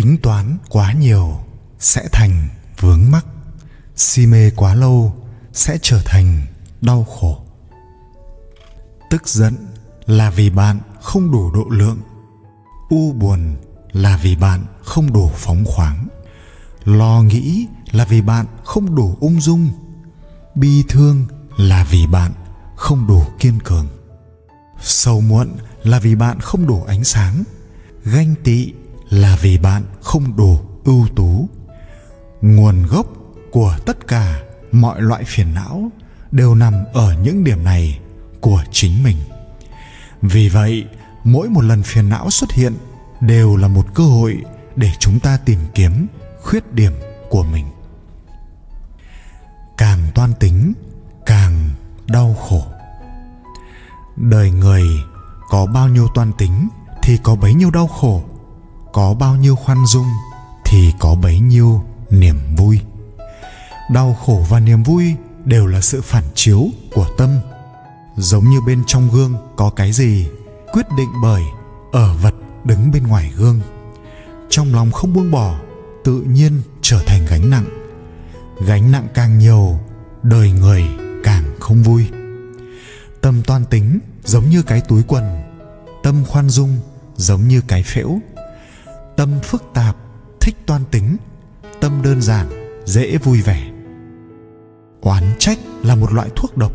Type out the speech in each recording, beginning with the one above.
tính toán quá nhiều sẽ thành vướng mắc. Si mê quá lâu sẽ trở thành đau khổ. Tức giận là vì bạn không đủ độ lượng. U buồn là vì bạn không đủ phóng khoáng. Lo nghĩ là vì bạn không đủ ung dung. Bi thương là vì bạn không đủ kiên cường. Sầu muộn là vì bạn không đủ ánh sáng. Ganh tị là vì bạn không đủ ưu tú. Nguồn gốc của tất cả mọi loại phiền não đều nằm ở những điểm này của chính mình. Vì vậy, mỗi một lần phiền não xuất hiện đều là một cơ hội để chúng ta tìm kiếm khuyết điểm của mình. Càng toan tính, càng đau khổ. Đời người có bao nhiêu toan tính thì có bấy nhiêu đau khổ có bao nhiêu khoan dung thì có bấy nhiêu niềm vui. Đau khổ và niềm vui đều là sự phản chiếu của tâm. Giống như bên trong gương có cái gì quyết định bởi ở vật đứng bên ngoài gương. Trong lòng không buông bỏ, tự nhiên trở thành gánh nặng. Gánh nặng càng nhiều, đời người càng không vui. Tâm toan tính giống như cái túi quần, tâm khoan dung giống như cái phễu tâm phức tạp, thích toan tính, tâm đơn giản, dễ vui vẻ. Oán trách là một loại thuốc độc,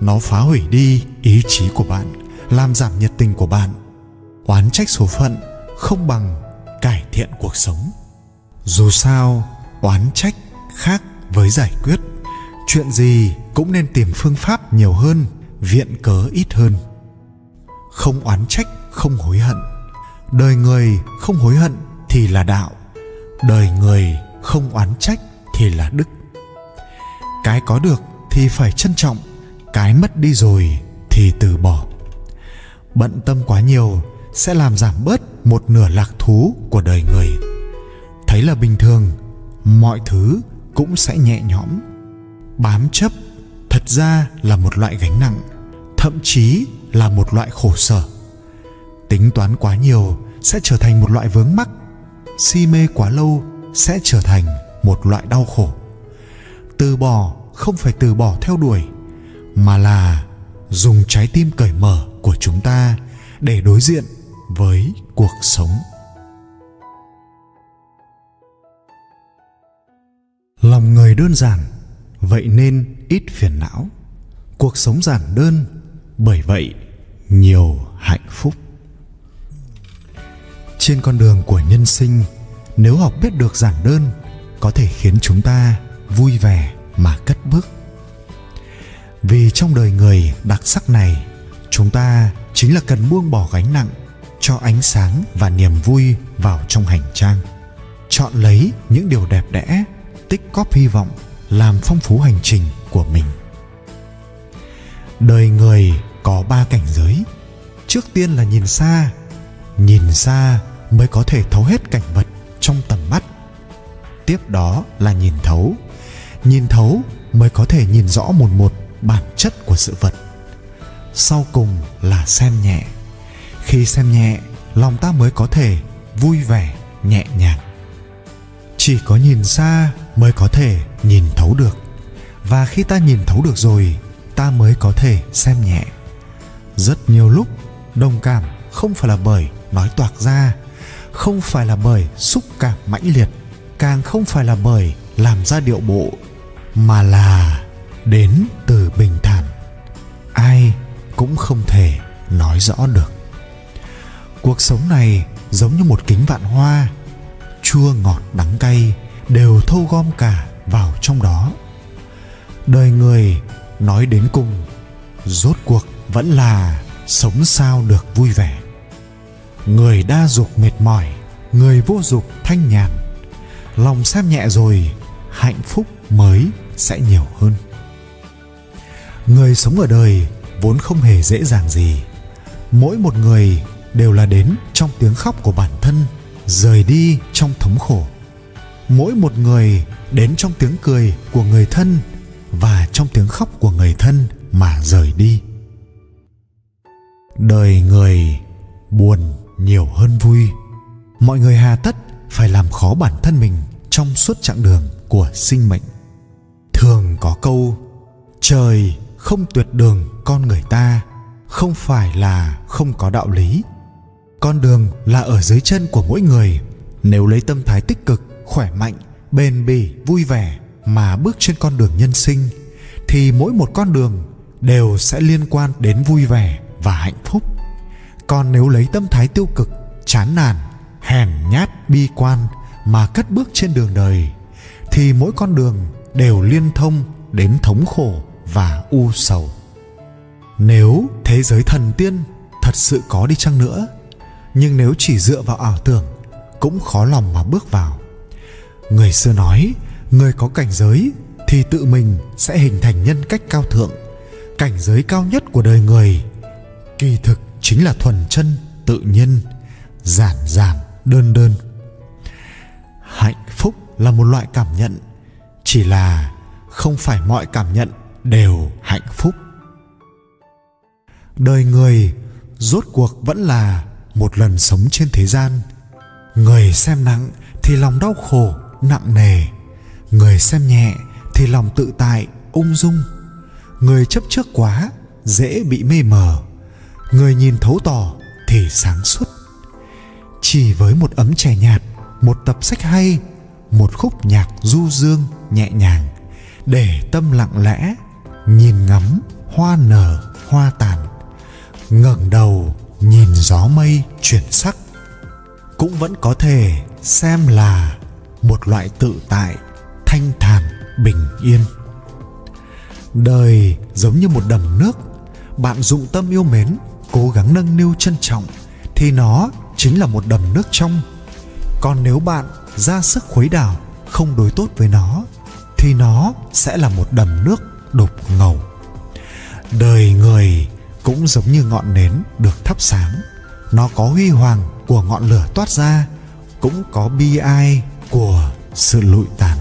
nó phá hủy đi ý chí của bạn, làm giảm nhiệt tình của bạn. Oán trách số phận không bằng cải thiện cuộc sống. Dù sao, oán trách khác với giải quyết. Chuyện gì cũng nên tìm phương pháp nhiều hơn, viện cớ ít hơn. Không oán trách, không hối hận đời người không hối hận thì là đạo, đời người không oán trách thì là đức. Cái có được thì phải trân trọng, cái mất đi rồi thì từ bỏ. Bận tâm quá nhiều sẽ làm giảm bớt một nửa lạc thú của đời người. Thấy là bình thường, mọi thứ cũng sẽ nhẹ nhõm. Bám chấp thật ra là một loại gánh nặng, thậm chí là một loại khổ sở tính toán quá nhiều sẽ trở thành một loại vướng mắc. Si mê quá lâu sẽ trở thành một loại đau khổ. Từ bỏ không phải từ bỏ theo đuổi, mà là dùng trái tim cởi mở của chúng ta để đối diện với cuộc sống. Lòng người đơn giản, vậy nên ít phiền não. Cuộc sống giản đơn, bởi vậy nhiều hạnh phúc trên con đường của nhân sinh, nếu học biết được giản đơn, có thể khiến chúng ta vui vẻ mà cất bước. Vì trong đời người đặc sắc này, chúng ta chính là cần buông bỏ gánh nặng cho ánh sáng và niềm vui vào trong hành trang. Chọn lấy những điều đẹp đẽ, tích cóp hy vọng, làm phong phú hành trình của mình. Đời người có ba cảnh giới. Trước tiên là nhìn xa. Nhìn xa mới có thể thấu hết cảnh vật trong tầm mắt. Tiếp đó là nhìn thấu. Nhìn thấu mới có thể nhìn rõ một một bản chất của sự vật. Sau cùng là xem nhẹ. Khi xem nhẹ, lòng ta mới có thể vui vẻ, nhẹ nhàng. Chỉ có nhìn xa mới có thể nhìn thấu được. Và khi ta nhìn thấu được rồi, ta mới có thể xem nhẹ. Rất nhiều lúc đồng cảm không phải là bởi nói toạc ra không phải là bởi xúc cảm mãnh liệt, càng không phải là bởi làm ra điệu bộ, mà là đến từ bình thản. Ai cũng không thể nói rõ được. Cuộc sống này giống như một kính vạn hoa, chua ngọt đắng cay, đều thâu gom cả vào trong đó. Đời người nói đến cùng, rốt cuộc vẫn là sống sao được vui vẻ người đa dục mệt mỏi, người vô dục thanh nhàn. Lòng xem nhẹ rồi, hạnh phúc mới sẽ nhiều hơn. Người sống ở đời vốn không hề dễ dàng gì. Mỗi một người đều là đến trong tiếng khóc của bản thân, rời đi trong thống khổ. Mỗi một người đến trong tiếng cười của người thân và trong tiếng khóc của người thân mà rời đi. Đời người buồn nhiều hơn vui. Mọi người hà tất phải làm khó bản thân mình trong suốt chặng đường của sinh mệnh. Thường có câu, trời không tuyệt đường con người ta, không phải là không có đạo lý. Con đường là ở dưới chân của mỗi người, nếu lấy tâm thái tích cực, khỏe mạnh, bền bỉ, vui vẻ mà bước trên con đường nhân sinh, thì mỗi một con đường đều sẽ liên quan đến vui vẻ và hạnh phúc còn nếu lấy tâm thái tiêu cực, chán nản, hèn nhát, bi quan mà cất bước trên đường đời, thì mỗi con đường đều liên thông đến thống khổ và u sầu. Nếu thế giới thần tiên thật sự có đi chăng nữa, nhưng nếu chỉ dựa vào ảo tưởng, cũng khó lòng mà bước vào. Người xưa nói, người có cảnh giới thì tự mình sẽ hình thành nhân cách cao thượng, cảnh giới cao nhất của đời người, kỳ thực chính là thuần chân, tự nhiên, giản giản đơn đơn. Hạnh phúc là một loại cảm nhận, chỉ là không phải mọi cảm nhận đều hạnh phúc. Đời người rốt cuộc vẫn là một lần sống trên thế gian. Người xem nặng thì lòng đau khổ, nặng nề. Người xem nhẹ thì lòng tự tại, ung dung. Người chấp trước quá, dễ bị mê mờ người nhìn thấu tỏ thì sáng suốt. Chỉ với một ấm chè nhạt, một tập sách hay, một khúc nhạc du dương nhẹ nhàng, để tâm lặng lẽ, nhìn ngắm hoa nở, hoa tàn, ngẩng đầu nhìn gió mây chuyển sắc. Cũng vẫn có thể xem là một loại tự tại, thanh thản, bình yên. Đời giống như một đầm nước, bạn dụng tâm yêu mến cố gắng nâng niu trân trọng, thì nó chính là một đầm nước trong. Còn nếu bạn ra sức khuấy đảo, không đối tốt với nó, thì nó sẽ là một đầm nước đục ngầu. Đời người cũng giống như ngọn nến được thắp sáng. Nó có huy hoàng của ngọn lửa toát ra, cũng có bi ai của sự lụi tàn.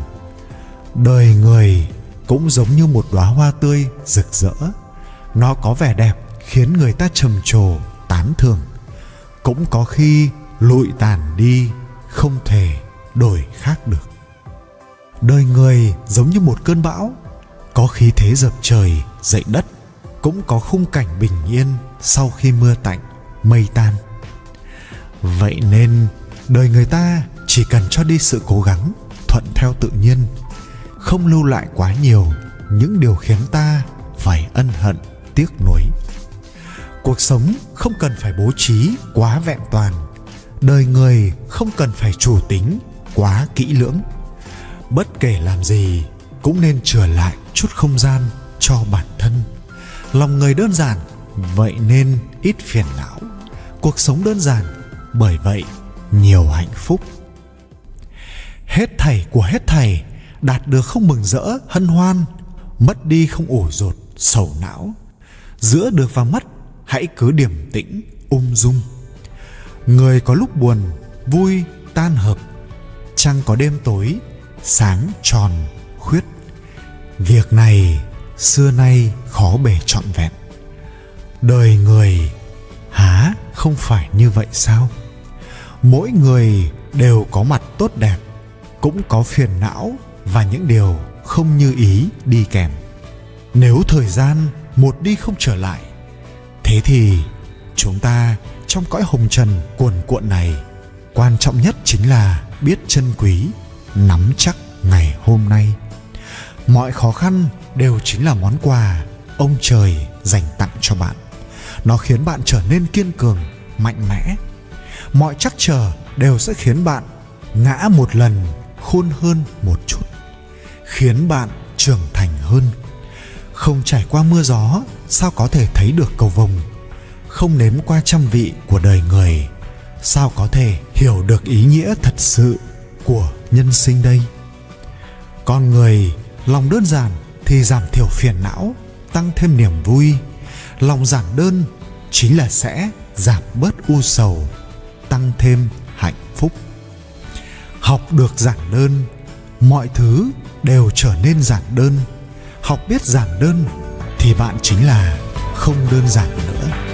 Đời người cũng giống như một đóa hoa tươi rực rỡ. Nó có vẻ đẹp khiến người ta trầm trồ, tán thưởng. Cũng có khi lụi tàn đi, không thể đổi khác được. Đời người giống như một cơn bão, có khí thế dập trời, dậy đất, cũng có khung cảnh bình yên sau khi mưa tạnh, mây tan. Vậy nên, đời người ta chỉ cần cho đi sự cố gắng, thuận theo tự nhiên, không lưu lại quá nhiều những điều khiến ta phải ân hận, tiếc nuối cuộc sống không cần phải bố trí quá vẹn toàn. Đời người không cần phải chủ tính, quá kỹ lưỡng. Bất kể làm gì, cũng nên trở lại chút không gian cho bản thân. Lòng người đơn giản, vậy nên ít phiền não. Cuộc sống đơn giản, bởi vậy nhiều hạnh phúc. Hết thảy của hết thảy đạt được không mừng rỡ, hân hoan, mất đi không ủ rột, sầu não. Giữa được và mất hãy cứ điềm tĩnh, ung dung. Người có lúc buồn, vui, tan hợp trăng có đêm tối, sáng tròn, khuyết. Việc này xưa nay khó bề trọn vẹn. Đời người, há không phải như vậy sao? Mỗi người đều có mặt tốt đẹp, cũng có phiền não và những điều không như ý đi kèm. Nếu thời gian một đi không trở lại thế thì, chúng ta trong cõi hồng trần cuồn cuộn này, quan trọng nhất chính là biết trân quý, nắm chắc ngày hôm nay. Mọi khó khăn đều chính là món quà ông trời dành tặng cho bạn. Nó khiến bạn trở nên kiên cường, mạnh mẽ. Mọi chắc trở đều sẽ khiến bạn ngã một lần, khôn hơn một chút, khiến bạn trưởng thành hơn không trải qua mưa gió, sao có thể thấy được cầu vồng? Không nếm qua trăm vị của đời người, sao có thể hiểu được ý nghĩa thật sự của nhân sinh đây? Con người, lòng đơn giản thì giảm thiểu phiền não, tăng thêm niềm vui. Lòng giản đơn chính là sẽ giảm bớt u sầu, tăng thêm hạnh phúc. Học được giản đơn, mọi thứ đều trở nên giản đơn học biết giản đơn thì bạn chính là không đơn giản nữa.